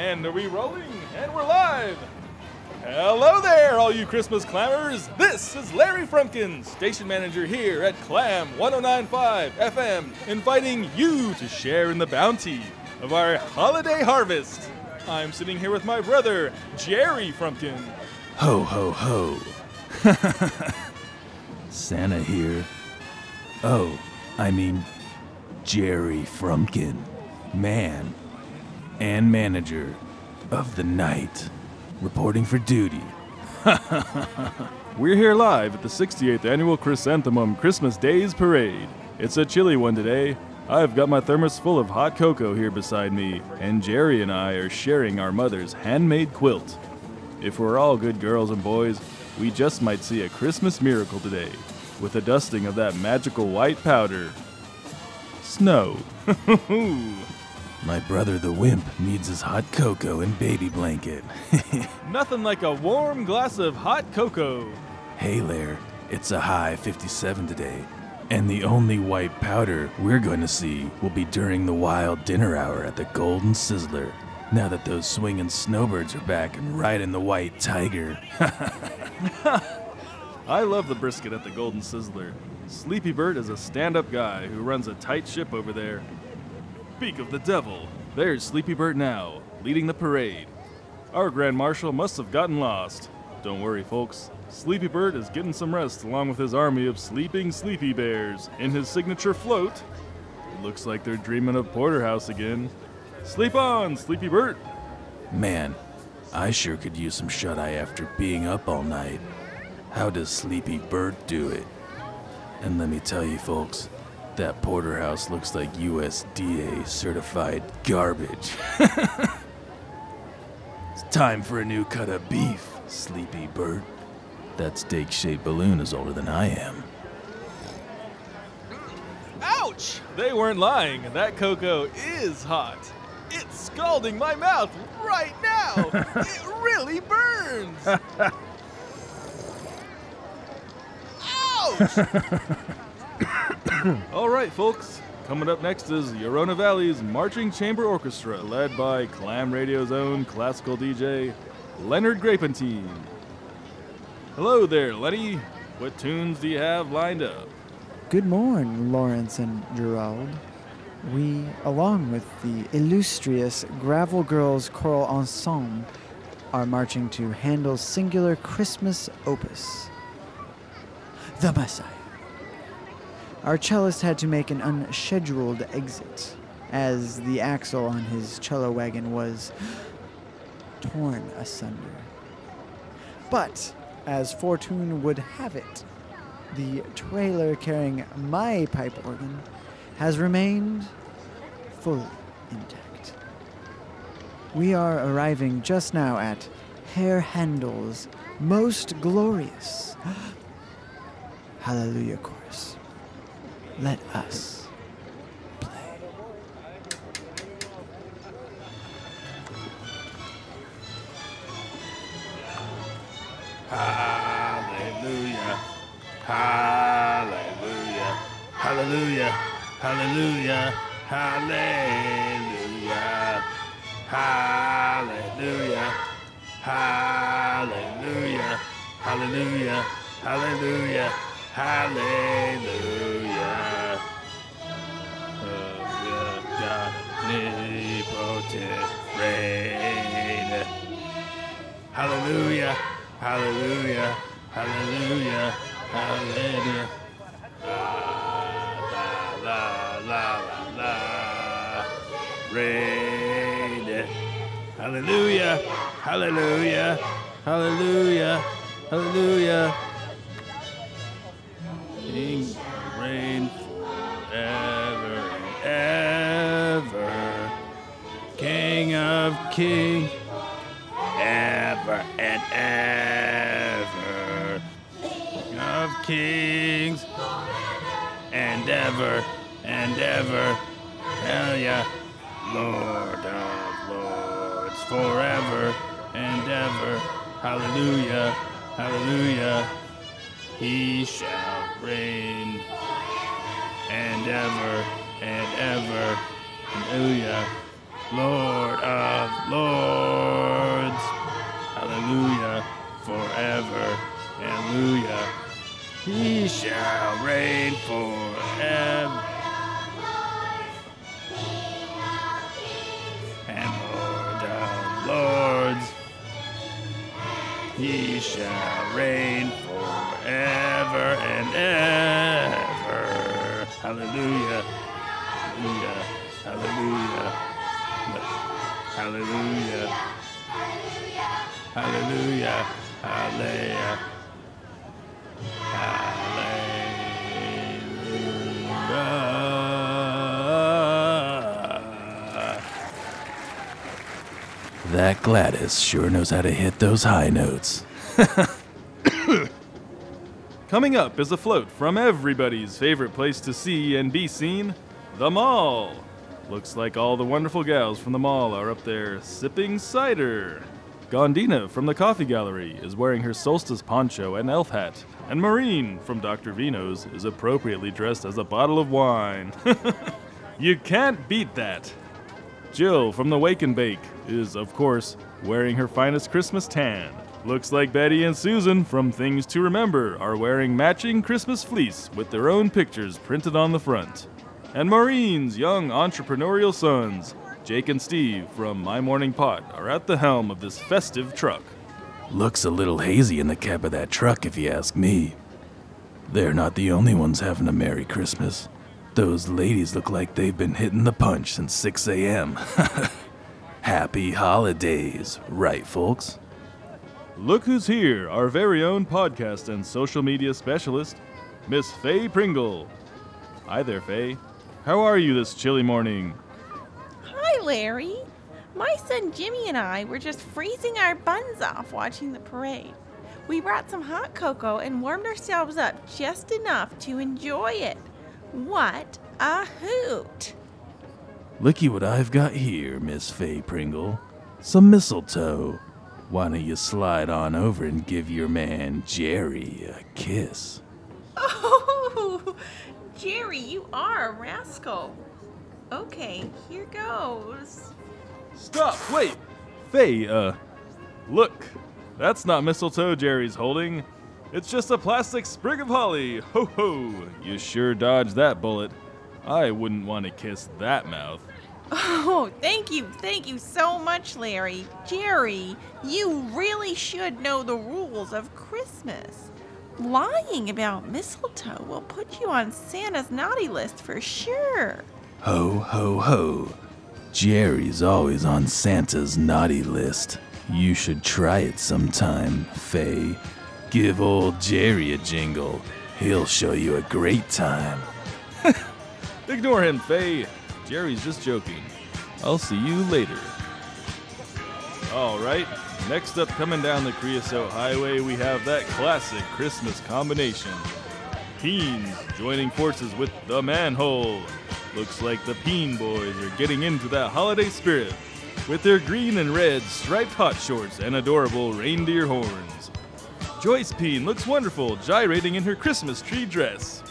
And are we rolling? And we're live! Hello there, all you Christmas clammers! This is Larry Frumkin, station manager here at KLAM 1095 FM, inviting you to share in the bounty of our holiday harvest. I'm sitting here with my brother, Jerry Frumkin. Ho, ho, ho. Santa here. Oh, I mean, Jerry Frumkin, man and manager of the night, reporting for duty. We're here live at the 68th annual Chrysanthemum Christmas Days Parade. It's a chilly one today. I've got my thermos full of hot cocoa here beside me, and Jerry and I are sharing our mother's handmade quilt. If we're all good girls and boys, we just might see a Christmas miracle today, with a dusting of that magical white powder. Snow. My brother the wimp needs his hot cocoa and baby blanket. Nothing like a warm glass of hot cocoa. hey Lair, it's a high 57 today. And the only white powder we're going to see will be during the wild dinner hour at the Golden Sizzler. Now that those swinging snowbirds are back and riding the white tiger. I love the brisket at the Golden Sizzler. Sleepy Bird is a stand up guy who runs a tight ship over there. Speak of the devil, there's Sleepy Bird now, leading the parade. Our Grand Marshal must have gotten lost. Don't worry, folks. Sleepy Bird is getting some rest along with his army of sleeping sleepy bears in his signature float. Looks like they're dreaming of Porterhouse again. Sleep on, Sleepy Bird. Man, I sure could use some shut eye after being up all night. How does Sleepy Bird do it? And let me tell you, folks, that porterhouse looks like USDA certified garbage. it's time for a new cut of beef, Sleepy Bird. That steak shaped balloon is older than I am. Ouch! They weren't lying. That cocoa is hot. It's scalding my mouth right now. it really burns. Ouch! All right, folks. Coming up next is Yorona Valley's Marching Chamber Orchestra, led by KLAM Radio's own classical DJ, Leonard Grapentine. Hello there, Lenny. What tunes do you have lined up? Good morn, Lawrence and Gerald. We, along with the illustrious Gravel Girls Choral Ensemble, are marching to Handel's singular Christmas opus, The Messiah. Our cellist had to make an unscheduled exit, as the axle on his cello wagon was torn asunder. But, as fortune would have it, the trailer carrying my pipe organ has remained fully intact. We are arriving just now at Herr Handel's most glorious Hallelujah chorus. Let us play. Hallelujah. Hallelujah. Hallelujah. Hallelujah. Hallelujah. Hallelujah. Hallelujah. Hallelujah. Hallelujah. Hallelujah. Omnipotent reign. Hallelujah, hallelujah, hallelujah, hallelujah. La la la la la. Reign. Hallelujah, hallelujah, hallelujah, hallelujah. King reign of kings ever and ever. King of kings and ever and ever. Hell yeah. Lord of lords forever and ever. Hallelujah. Hallelujah. He shall reign and ever and ever. Hallelujah. Lord of Lords. Hallelujah. Forever. Hallelujah. He shall reign forever. And Lord of Lords. He shall reign forever and ever. Hallelujah. Hallelujah. Hallelujah. Hallelujah. Hallelujah. Hallelujah. Hallelujah. That Gladys sure knows how to hit those high notes. Coming up is a float from everybody's favorite place to see and be seen the mall. Looks like all the wonderful gals from the mall are up there sipping cider. Gondina from the Coffee Gallery is wearing her solstice poncho and elf hat, and Maureen from Dr. Vino's is appropriately dressed as a bottle of wine. you can't beat that. Jill from the Wake and Bake is, of course, wearing her finest Christmas tan. Looks like Betty and Susan from Things to Remember are wearing matching Christmas fleece with their own pictures printed on the front. And Maureen's young entrepreneurial sons, Jake and Steve from My Morning Pot, are at the helm of this festive truck. Looks a little hazy in the cab of that truck, if you ask me. They're not the only ones having a Merry Christmas. Those ladies look like they've been hitting the punch since 6 a.m. Happy holidays, right, folks? Look who's here, our very own podcast and social media specialist, Miss Faye Pringle. Hi there, Faye. How are you this chilly morning? Hi, Larry. My son Jimmy and I were just freezing our buns off watching the parade. We brought some hot cocoa and warmed ourselves up just enough to enjoy it. What a hoot! Looky what I've got here, Miss Faye Pringle. Some mistletoe. Why don't you slide on over and give your man Jerry a kiss? Oh, Jerry, you are a rascal. Okay, here goes. Stop! Wait! Faye, uh, look. That's not mistletoe Jerry's holding. It's just a plastic sprig of holly. Ho ho! You sure dodged that bullet. I wouldn't want to kiss that mouth. Oh, thank you, thank you so much, Larry. Jerry, you really should know the rules of Christmas. Lying about mistletoe will put you on Santa's naughty list for sure. Ho, ho, ho. Jerry's always on Santa's naughty list. You should try it sometime, Faye. Give old Jerry a jingle. He'll show you a great time. Ignore him, Faye. Jerry's just joking. I'll see you later. All right, next up, coming down the Creosote Highway, we have that classic Christmas combination. Peens joining forces with the Manhole. Looks like the Peen Boys are getting into that holiday spirit with their green and red striped hot shorts and adorable reindeer horns. Joyce Peen looks wonderful, gyrating in her Christmas tree dress.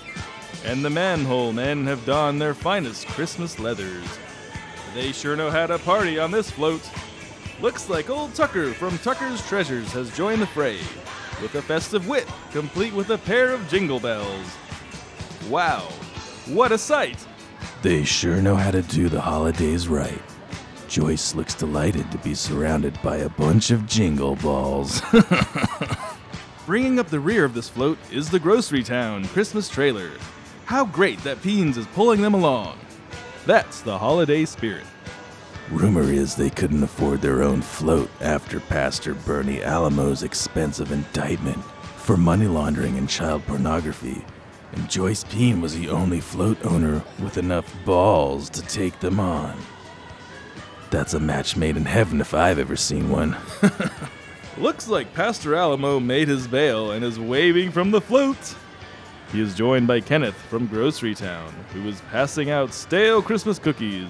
And the Manhole Men have donned their finest Christmas leathers. They sure know how to party on this float. Looks like old Tucker from Tucker's Treasures has joined the fray, with a festive wit, complete with a pair of jingle bells. Wow, what a sight! They sure know how to do the holidays right. Joyce looks delighted to be surrounded by a bunch of jingle balls. Bringing up the rear of this float is the Grocery Town Christmas trailer. How great that Peens is pulling them along. That's the holiday spirit. Rumor is they couldn't afford their own float after Pastor Bernie Alamo's expensive indictment for money laundering and child pornography. And Joyce Peen was the only float owner with enough balls to take them on. That's a match made in heaven if I've ever seen one. Looks like Pastor Alamo made his bail and is waving from the float. He is joined by Kenneth from Grocery Town, who is passing out stale Christmas cookies.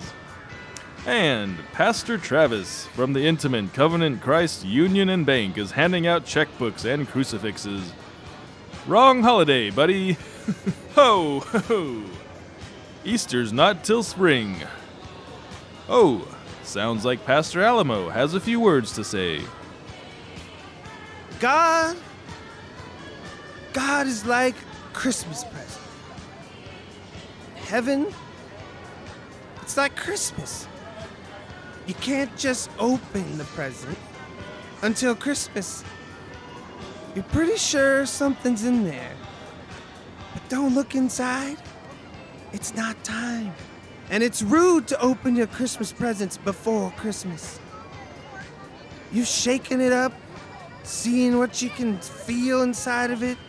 And Pastor Travis from the Intimate Covenant Christ Union and Bank is handing out checkbooks and crucifixes. Wrong holiday, buddy. ho, ho. ho. Easter's not till spring. Oh, sounds like Pastor Alamo has a few words to say. God, God is like Christmas present. Heaven, it's like Christmas. You can't just open the present until Christmas. You're pretty sure something's in there. But don't look inside. It's not time. And it's rude to open your Christmas presents before Christmas. You've shaken it up, seeing what you can feel inside of it.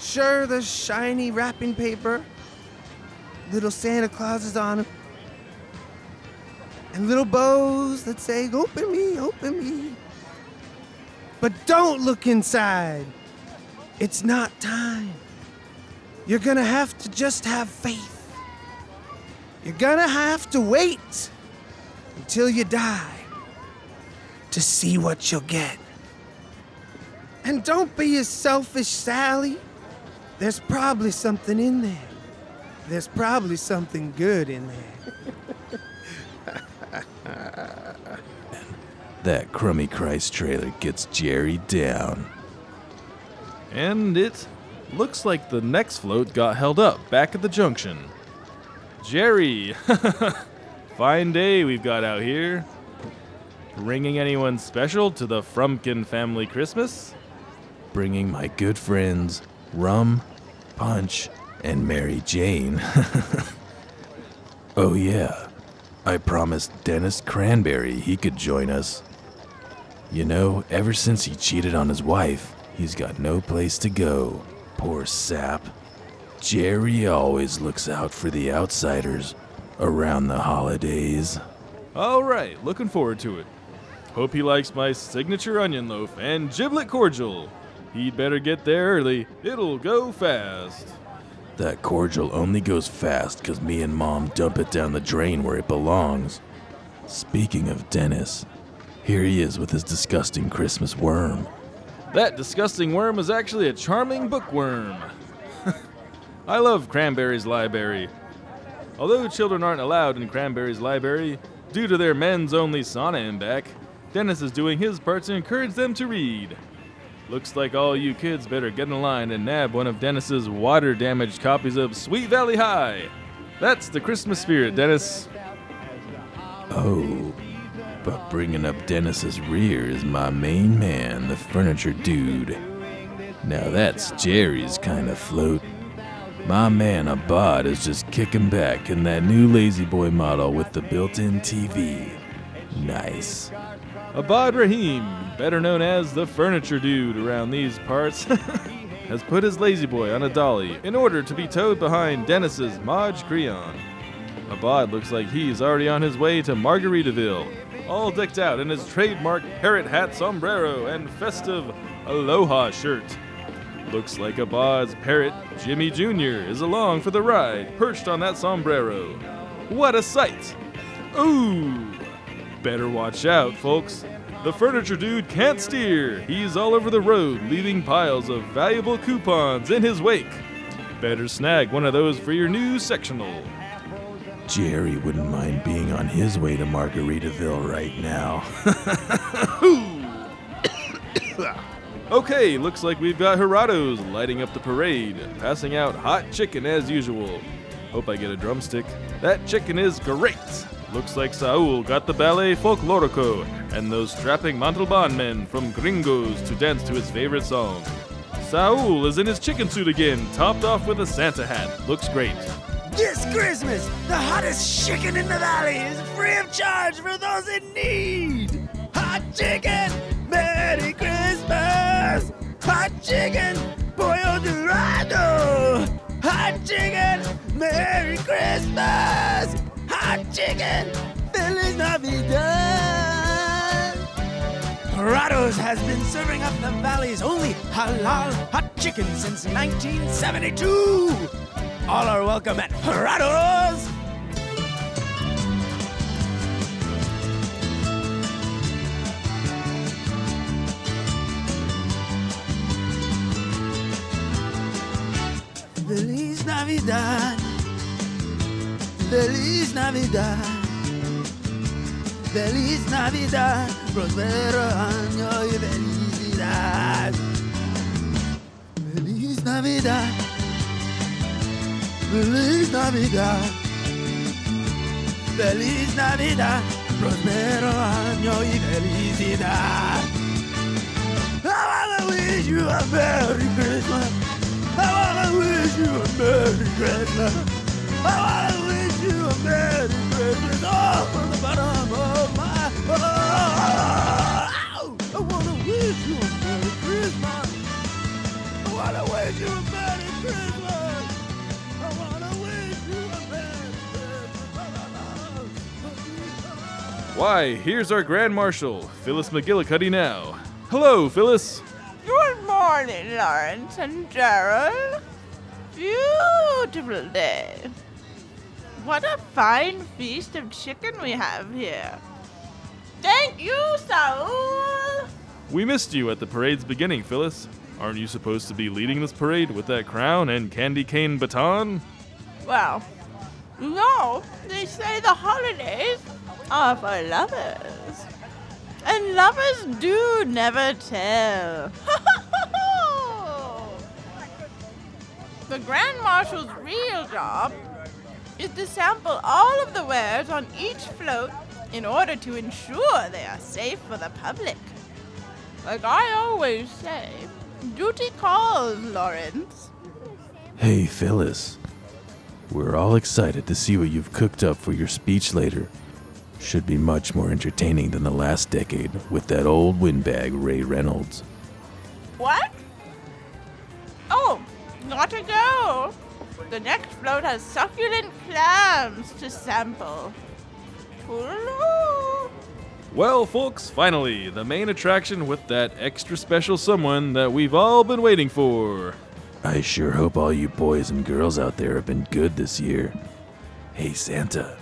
Sure, there's shiny wrapping paper, little Santa Claus is on them, and little bows that say, Open me, open me. But don't look inside. It's not time. You're gonna have to just have faith. You're gonna have to wait until you die to see what you'll get. And don't be a selfish Sally. There's probably something in there. There's probably something good in there. That crummy Christ trailer gets Jerry down. And it looks like the next float got held up back at the junction. Jerry! Fine day we've got out here. Bringing anyone special to the Frumkin family Christmas? Bringing my good friends Rum, Punch, and Mary Jane. oh, yeah. I promised Dennis Cranberry he could join us. You know, ever since he cheated on his wife, he's got no place to go. Poor sap. Jerry always looks out for the outsiders around the holidays. All right, looking forward to it. Hope he likes my signature onion loaf and giblet cordial. He'd better get there early. It'll go fast. That cordial only goes fast because me and Mom dump it down the drain where it belongs. Speaking of Dennis, here he is with his disgusting Christmas worm. That disgusting worm is actually a charming bookworm. I love Cranberry's library. Although children aren't allowed in Cranberry's library due to their men's only sauna in back, Dennis is doing his part to encourage them to read. Looks like all you kids better get in line and nab one of Dennis's water damaged copies of Sweet Valley High. That's the Christmas spirit, Dennis. Oh, but bringing up Dennis's rear is my main man, the furniture dude. Now that's Jerry's kind of float. My man Abad is just kicking back in that new La-Z-Boy model with the built in TV. Nice. Abad Rahim, better known as the furniture dude around these parts, has put his La-Z-Boy on a dolly in order to be towed behind Dennis's Maj Creon. Abad looks like he's already on his way to Margaritaville, all decked out in his trademark parrot hat sombrero and festive Aloha shirt. Looks like a Abad's parrot, Jimmy Jr., is along for the ride, perched on that sombrero. What a sight! Ooh! Better watch out, folks. The furniture dude can't steer. He's all over the road, leaving piles of valuable coupons in his wake. Better snag one of those for your new sectional. Jerry wouldn't mind being on his way to Margaritaville right now. Okay, looks like we've got Gerardo's lighting up the parade, passing out hot chicken as usual. Hope I get a drumstick. That chicken is great! Looks like Saul got the ballet folklorico and those strapping Montalban men from Gringos to dance to his favorite song. Saul is in his chicken suit again, topped off with a Santa hat. Looks great. This Christmas, the hottest chicken in the valley is free of charge for those in need. Hot chicken, Merry Christmas! Hot chicken, Pollo Dorado! Hot chicken, Merry Christmas! Hot chicken, Feliz Navidad! Rados has been serving up the valley's only halal hot chicken since 1972. All are welcome at Rados. Feliz Navidad. Feliz Navidad. Feliz Navidad. Prospero año y felicidad. Feliz Navidad. Feliz Navidad. Feliz Navidad. Prospero año y felicidad. I wanna wish you a Merry Christmas. I wanna wish you a Merry Christmas. I wanna wish you a Merry Christmas. Oh, from the bottom of my heart. I wanna wish you a Merry Christmas. I wanna wish you a Why, here's our Grand Marshal, Phyllis McGillicuddy now. Hello, Phyllis. Good morning, Lawrence and Gerald. Beautiful day. What a fine feast of chicken we have here. Thank you, Saul. We missed you at the parade's beginning, Phyllis. Aren't you supposed to be leading this parade with that crown and candy cane baton? Well, no, they say the holidays are for lovers. And lovers do never tell. the Grand Marshal's real job is to sample all of the wares on each float in order to ensure they are safe for the public. Like I always say, duty calls, Lawrence. Hey, Phyllis. We're all excited to see what you've cooked up for your speech later. Should be much more entertaining than the last decade with that old windbag Ray Reynolds. What? Oh, gotta go. The next float has succulent clams to sample. Toodaloo. Well, folks, finally, the main attraction with that extra special someone that we've all been waiting for. I sure hope all you boys and girls out there have been good this year. Hey, Santa.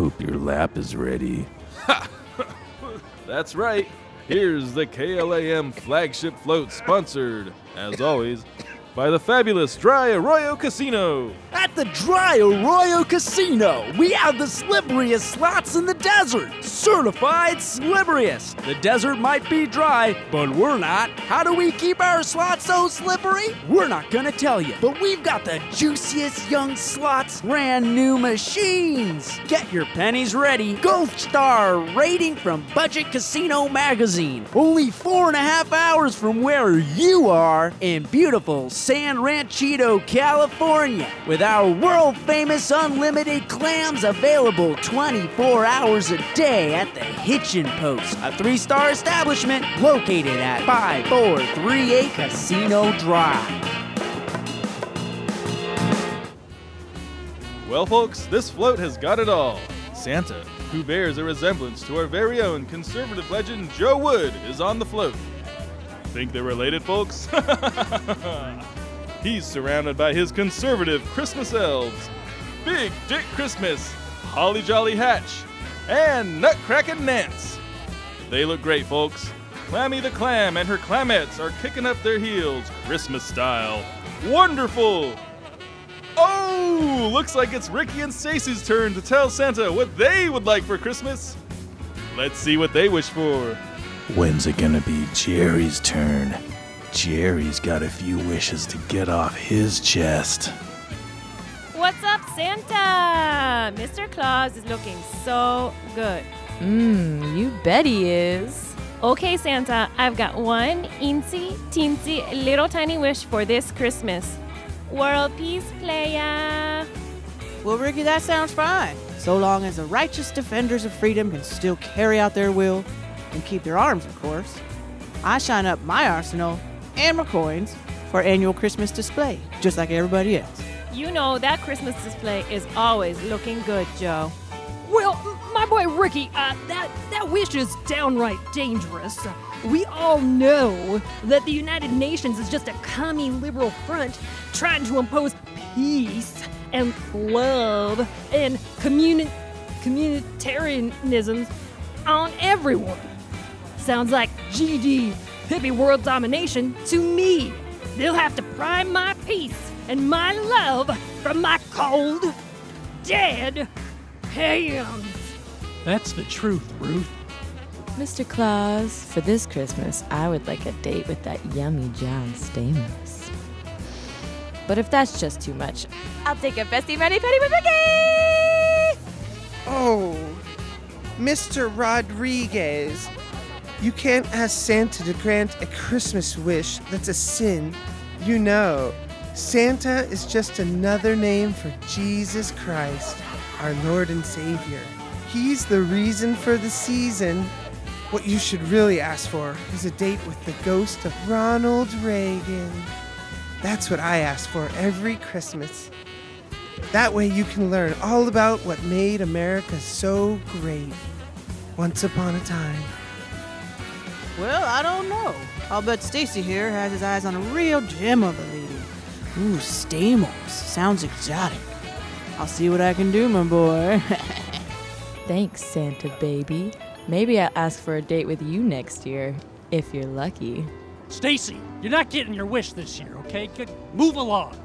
Hope your lap is ready. That's right. Here's the KLAM flagship float sponsored, as always, by the fabulous Dry Arroyo Casino. At the Dry Arroyo Casino, we have the slipperiest slots in the desert. Certified slipperiest. The desert might be dry, but we're not. How do we keep our slots so slippery? We're not gonna tell you, but we've got the juiciest young slots, brand new machines. Get your pennies ready. Gold Star rating from Budget Casino Magazine. Only four and a half hours from where you are in beautiful San Ranchito, California, with our world famous unlimited clams available 24 hours a day at the Hitchin Post, a three star establishment located at 5438 Casino Drive. Well, folks, this float has got it all. Santa, who bears a resemblance to our very own conservative legend Joe Wood, is on the float. Think they're related, folks? He's surrounded by his conservative Christmas elves Big Dick Christmas, Holly Jolly Hatch, and Nutcrackin' Nance. They look great, folks. Clammy the Clam and her clamettes are kicking up their heels, Christmas style. Wonderful! Oh, looks like it's Ricki and Stacy's turn to tell Santa what they would like for Christmas. Let's see what they wish for. When's it gonna be Jerry's turn? Jerry's got a few wishes to get off his chest. What's up, Santa? Mr. Claus is looking so good. Mmm, you bet he is. Okay, Santa, I've got one eensy, teensy, little tiny wish for this Christmas. World peace, playa. Well, Ricki, that sounds fine. So long as the righteous defenders of freedom can still carry out their will and keep their arms, of course. I shine up my arsenal and my coins for annual Christmas display, just like everybody else. You know that Christmas display is always looking good, Joe. Well, my boy Ricki, uh, that that wish is downright dangerous. We all know that the United Nations is just a commie liberal front trying to impose peace and love and communi- communitarianism on everyone. Sounds like GD hippie world domination to me. They'll have to pry my peace and my love from my cold, dead hands. That's the truth, Ruth. Mr. Claus, for this Christmas, I would like a date with that yummy John Stamos. But if that's just too much, I'll take a bestie Ready Petty with Ricki! Oh, Mr. Rodriguez. You can't ask Santa to grant a Christmas wish that's a sin. You know, Santa is just another name for Jesus Christ, our Lord and Savior. He's the reason for the season. What you should really ask for is a date with the ghost of Ronald Reagan. That's what I ask for every Christmas. That way you can learn all about what made America so great once upon a time. Well, I don't know. I'll bet Stacy here has his eyes on a real gem of a lady. Ooh, Stamos. Sounds exotic. I'll see what I can do, my boy. Thanks, Santa baby. Maybe I'll ask for a date with you next year, if you're lucky. Stacy, you're not getting your wish this year, okay? G- Move along.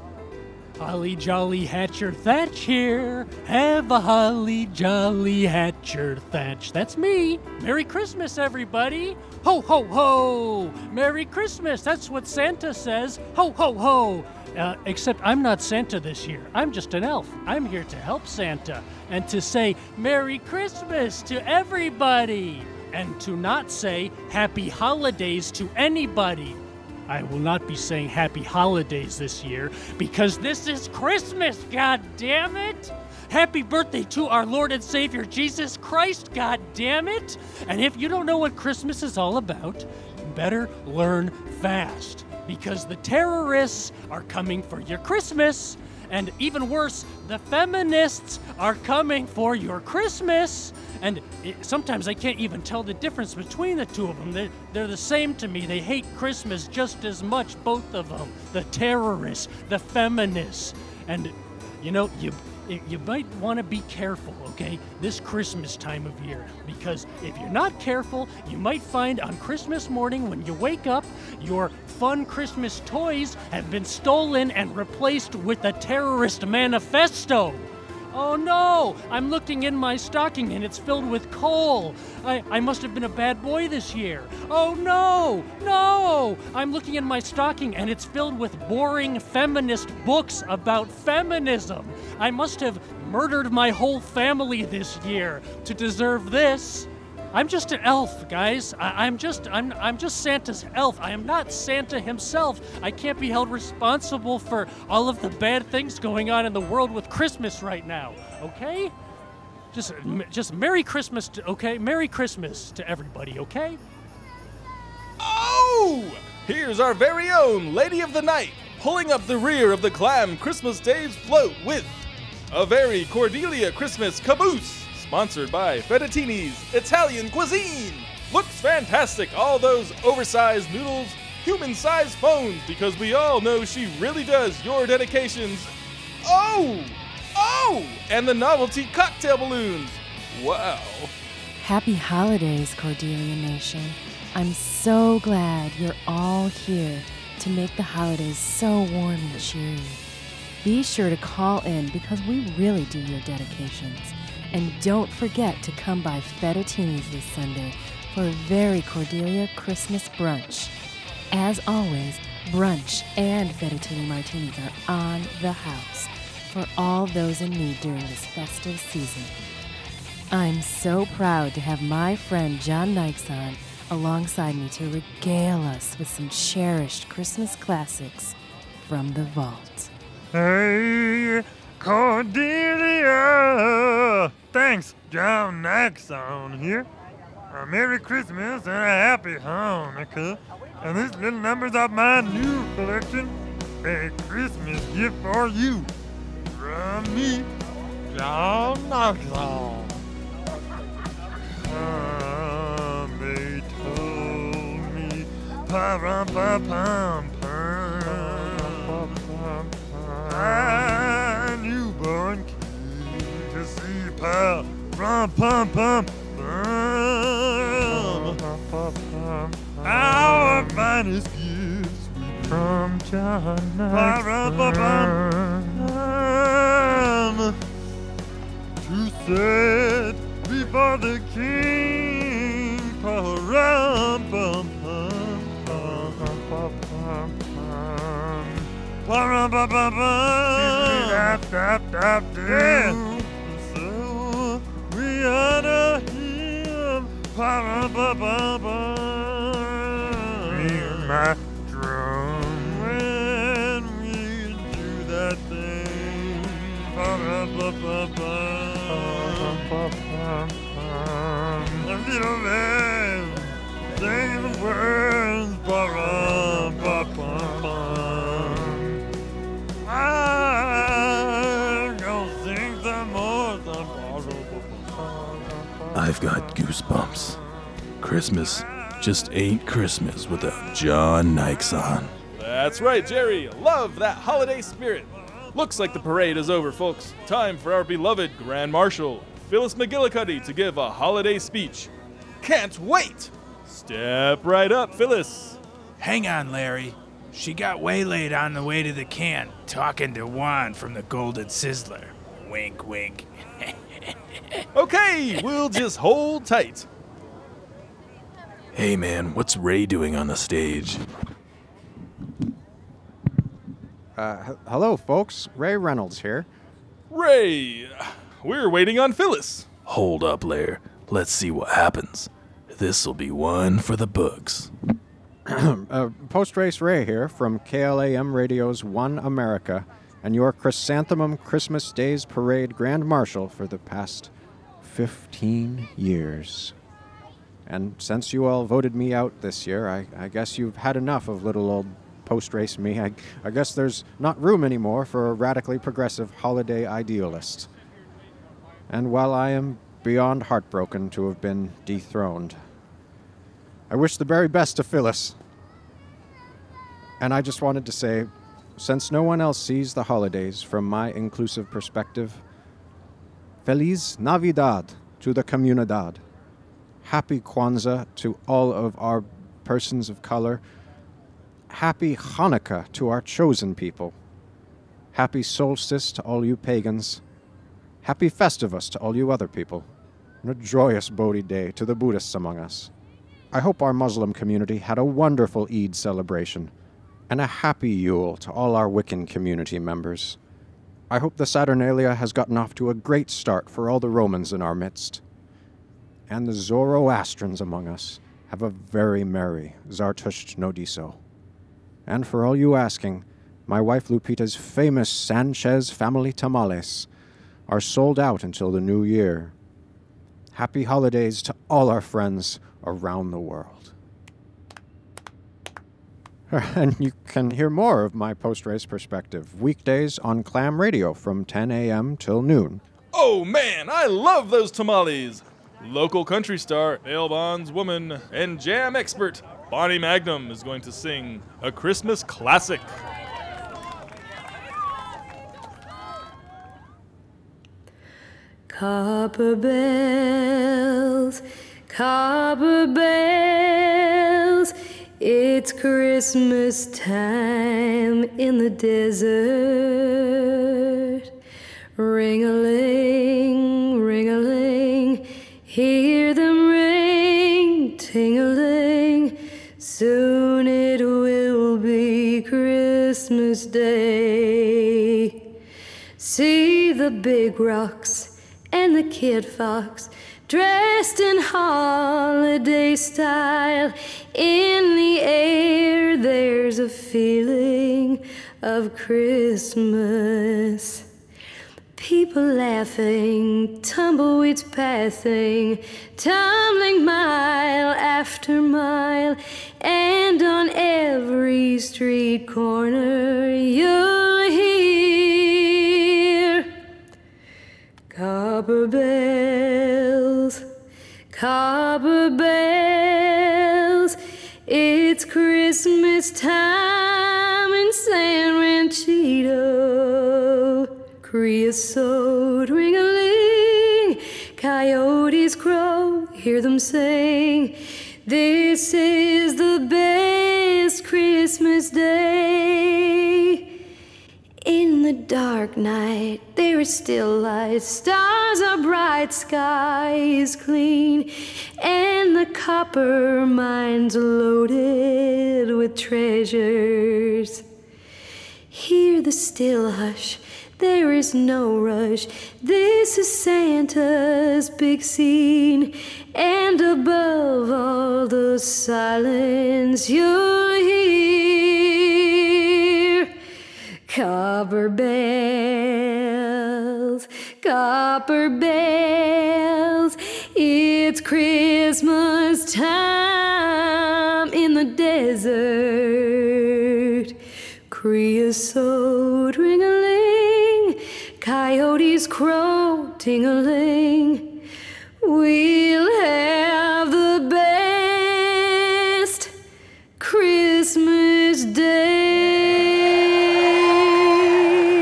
Holly jolly Hatcher Thatch here. Have a holly jolly Hatcher Thatch. That's me. Merry Christmas, everybody. Ho, ho, ho. Merry Christmas. That's what Santa says. Ho, ho, ho. Uh, except I'm not Santa this year. I'm just an elf. I'm here to help Santa and to say Merry Christmas to everybody and to not say Happy Holidays to anybody. I will not be saying happy holidays this year because this is Christmas, god damn it! Happy birthday to our Lord and Savior Jesus Christ, god damn it! And if you don't know what Christmas is all about, you better learn fast because the terrorists are coming for your Christmas. And even worse, the feminists are coming for your Christmas. And it, sometimes I can't even tell the difference between the two of them. They're, they're the same to me. They hate Christmas just as much, both of them. The terrorists, the feminists. And, you know, you, you might want to be careful, okay, this Christmas time of year. Because if you're not careful, you might find on Christmas morning when you wake up, your fun Christmas toys have been stolen and replaced with a terrorist manifesto. Oh no! I'm looking in my stocking and it's filled with coal. I, I must have been a bad boy this year. Oh no! No! I'm looking in my stocking and it's filled with boring feminist books about feminism. I must have murdered my whole family this year to deserve this. I'm just an elf, guys. I, am just I'm I'm just Santa's elf. I am not Santa himself. I can't be held responsible for all of the bad things going on in the world with Christmas right now. Okay? Just just Merry Christmas to okay? Merry Christmas to everybody, okay? Oh! Here's our very own Lady of the Night pulling up the rear of the Clam Christmas Days float with a very Cordelia Christmas caboose sponsored by Fettuccine's Italian Cuisine. Looks fantastic, all those oversized noodles, human sized phones, because we all know she really does your dedications. Oh! Oh! And the novelty cocktail balloons. Wow. Happy holidays, Cordelia Nation. I'm so glad you're all here to make the holidays so warm and cheery. Be sure to call in because we really do your dedications. And don't forget to come by Fettuccine's this Sunday for a very Cordelia Christmas brunch. As always, brunch and fettuccine martinis are on the house for all those in need during this festive season. I'm so proud to have my friend John Nixon alongside me to regale us with some cherished Christmas classics from the vault. Hey, Cordelia! Thanks, John Nixon here. A Merry Christmas and a Happy Hanukkah. And this little number's of my new collection, a Christmas gift for you. From me, John Nixon. Um, they told me, pa-rum-pa-pum, pum, a newborn pal rum pum pum pum. Our finest gifts we from John pum to set before the king. Pum pum pum pum pum honor him. Pa-ra-ba-ba-ba. Me my drum. When we do that thing. Pa-ra-ba-ba-ba. A little man singing the words. Pa-ra-ba-ba-ba. I've got goosebumps. Christmas just ain't Christmas without John Nixon. That's right, Jerry. Love that holiday spirit. Looks like the parade is over, folks. Time for our beloved Grand Marshal, Phyllis McGillicuddy, to give a holiday speech. Can't wait! Step right up, Phyllis. Hang on, Larry. She got waylaid on the way to the can, talking to Juan from the Golden Sizzler. Wink, wink. Okay, we'll just hold tight. Hey man, what's Ray doing on the stage? Uh, h- hello, folks. Ray Reynolds here. Ray, we're waiting on Phyllis. Hold up, Lair. Let's see what happens. This'll be one for the books. uh, Post race Ray here from KLAM Radio's One America and your Chrysanthemum Christmas Days Parade Grand Marshal for the past 15 years. And since you all voted me out this year, I, I guess you've had enough of little old post race me. I, I guess there's not room anymore for a radically progressive holiday idealist. And while I am beyond heartbroken to have been dethroned, I wish the very best to Phyllis. And I just wanted to say, since no one else sees the holidays from my inclusive perspective, Feliz Navidad to the comunidad. Happy Kwanzaa to all of our persons of color. Happy Hanukkah to our chosen people. Happy solstice to all you pagans. Happy Festivus to all you other people. And a joyous Bodhi day to the Buddhists among us. I hope our Muslim community had a wonderful Eid celebration, and a happy Yule to all our Wiccan community members. I hope the Saturnalia has gotten off to a great start for all the Romans in our midst. And the Zoroastrians among us have a very merry Zartusht Nodiso. And for all you asking, my wife Lupita's famous Sanchez family tamales are sold out until the new year. Happy holidays to all our friends around the world. And you can hear more of my post race perspective weekdays on KLAM Radio from 10 a.m. till noon. Oh man, I love those tamales. Local country star, ale bonds woman, and jam expert Bonnie Magnum is going to sing a Christmas classic. Copper bells, copper bells, it's Christmas time in the desert. Ring a ling, ring a ling, hear them ring, ting a ling. Soon it will be Christmas Day. See the big rocks and the kid fox dressed in holiday style. In the air, there's a feeling of Christmas. People laughing, tumbleweeds passing, tumbling mile after mile, and on every street corner you'll hear copper bells, copper bells. Christmas time in San Ranchito. Creosote ring a ling, coyotes crow, hear them sing. This is the best Christmas day. In the dark night, there is still light. Stars are bright, sky is clean, and the copper mines loaded with treasures. Hear the still hush, there is no rush. This is Santa's big scene, and above all the silence you'll hear copper bells, copper bells. It's Christmas time in the desert. Creosote ring a ling, coyotes crow ting a ling. We'll have the best Christmas day.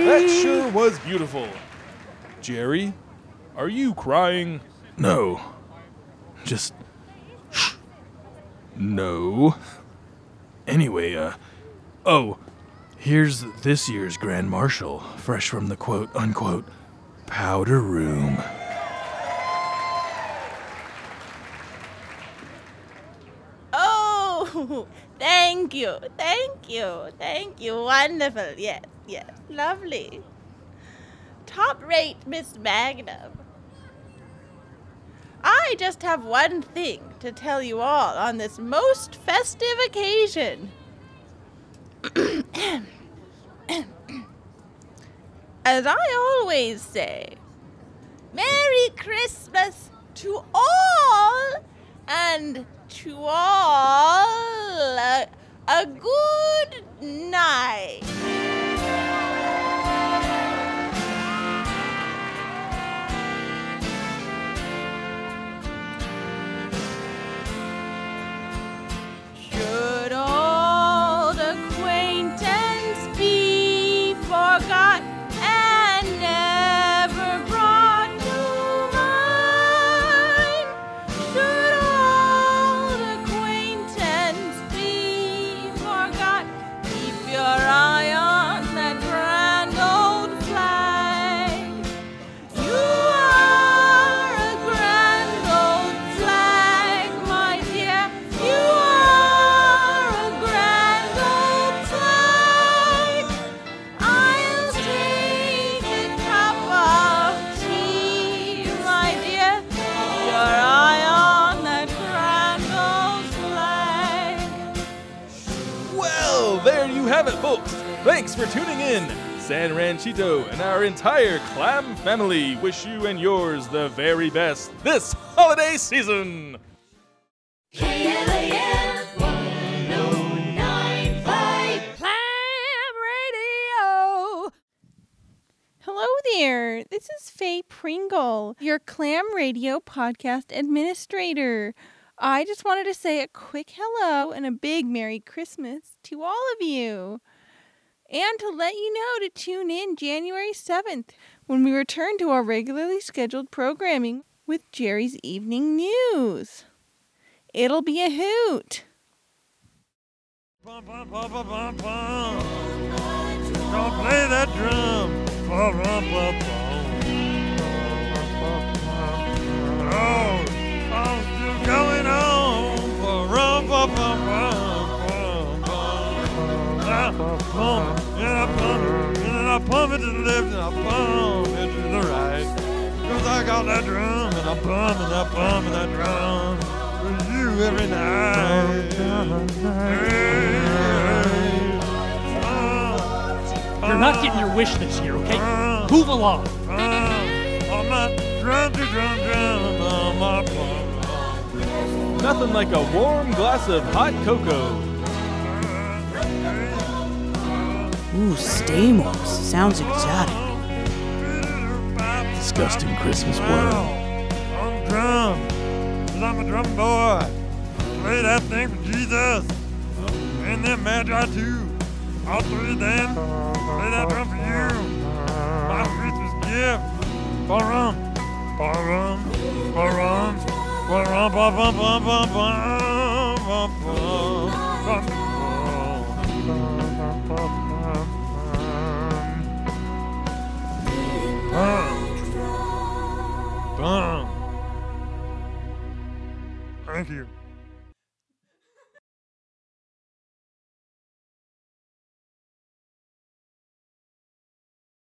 That sure was beautiful. Jerry, are you crying? No. Just. Shh. No. Anyway, uh. Oh, here's this year's Grand Marshal, fresh from the quote unquote powder room. Oh, thank you, thank you, thank you. Wonderful. Yes, yes, lovely. Top rate, Miss Magnum. I just have one thing to tell you all on this most festive occasion. As I always say, Merry Christmas to all and to all a, a good night. And our entire KLAM family wish you and yours the very best this holiday season. KLAM Radio. Hello there. This is Faye Pringle, your KLAM Radio podcast administrator. I just wanted to say a quick hello and a big Merry Christmas to all of you. And to let you know to tune in January 7th when we return to our regularly scheduled programming with Jerry's Evening News. It'll be a hoot. Bum, bum, bum, bum, bum. Don't play that drum. Bum, bum, bum, bum. Oh, I'm still going on. Bum, bum, bum, bum. Pump, and I pump, and I pump it to the left, and I pump it to the right. Cause I got that drum, and I pump, and I pump that drum for you every night. You're not getting your wish this year, okay? Move along. I'm not drum drum drum on my plum. Nothing like a warm glass of hot cocoa. Ooh, Stamos. Sounds exotic. Disgusting Christmas worm. I'm drum, cause I'm a drum boy. Play that thing for Jesus. And then Magi too. All three of them. Play that drum for you. My Christmas gift. Ba-rum, ba-rum, ba-rum, ba-rum, ba-bum, bum, bum, Thank you.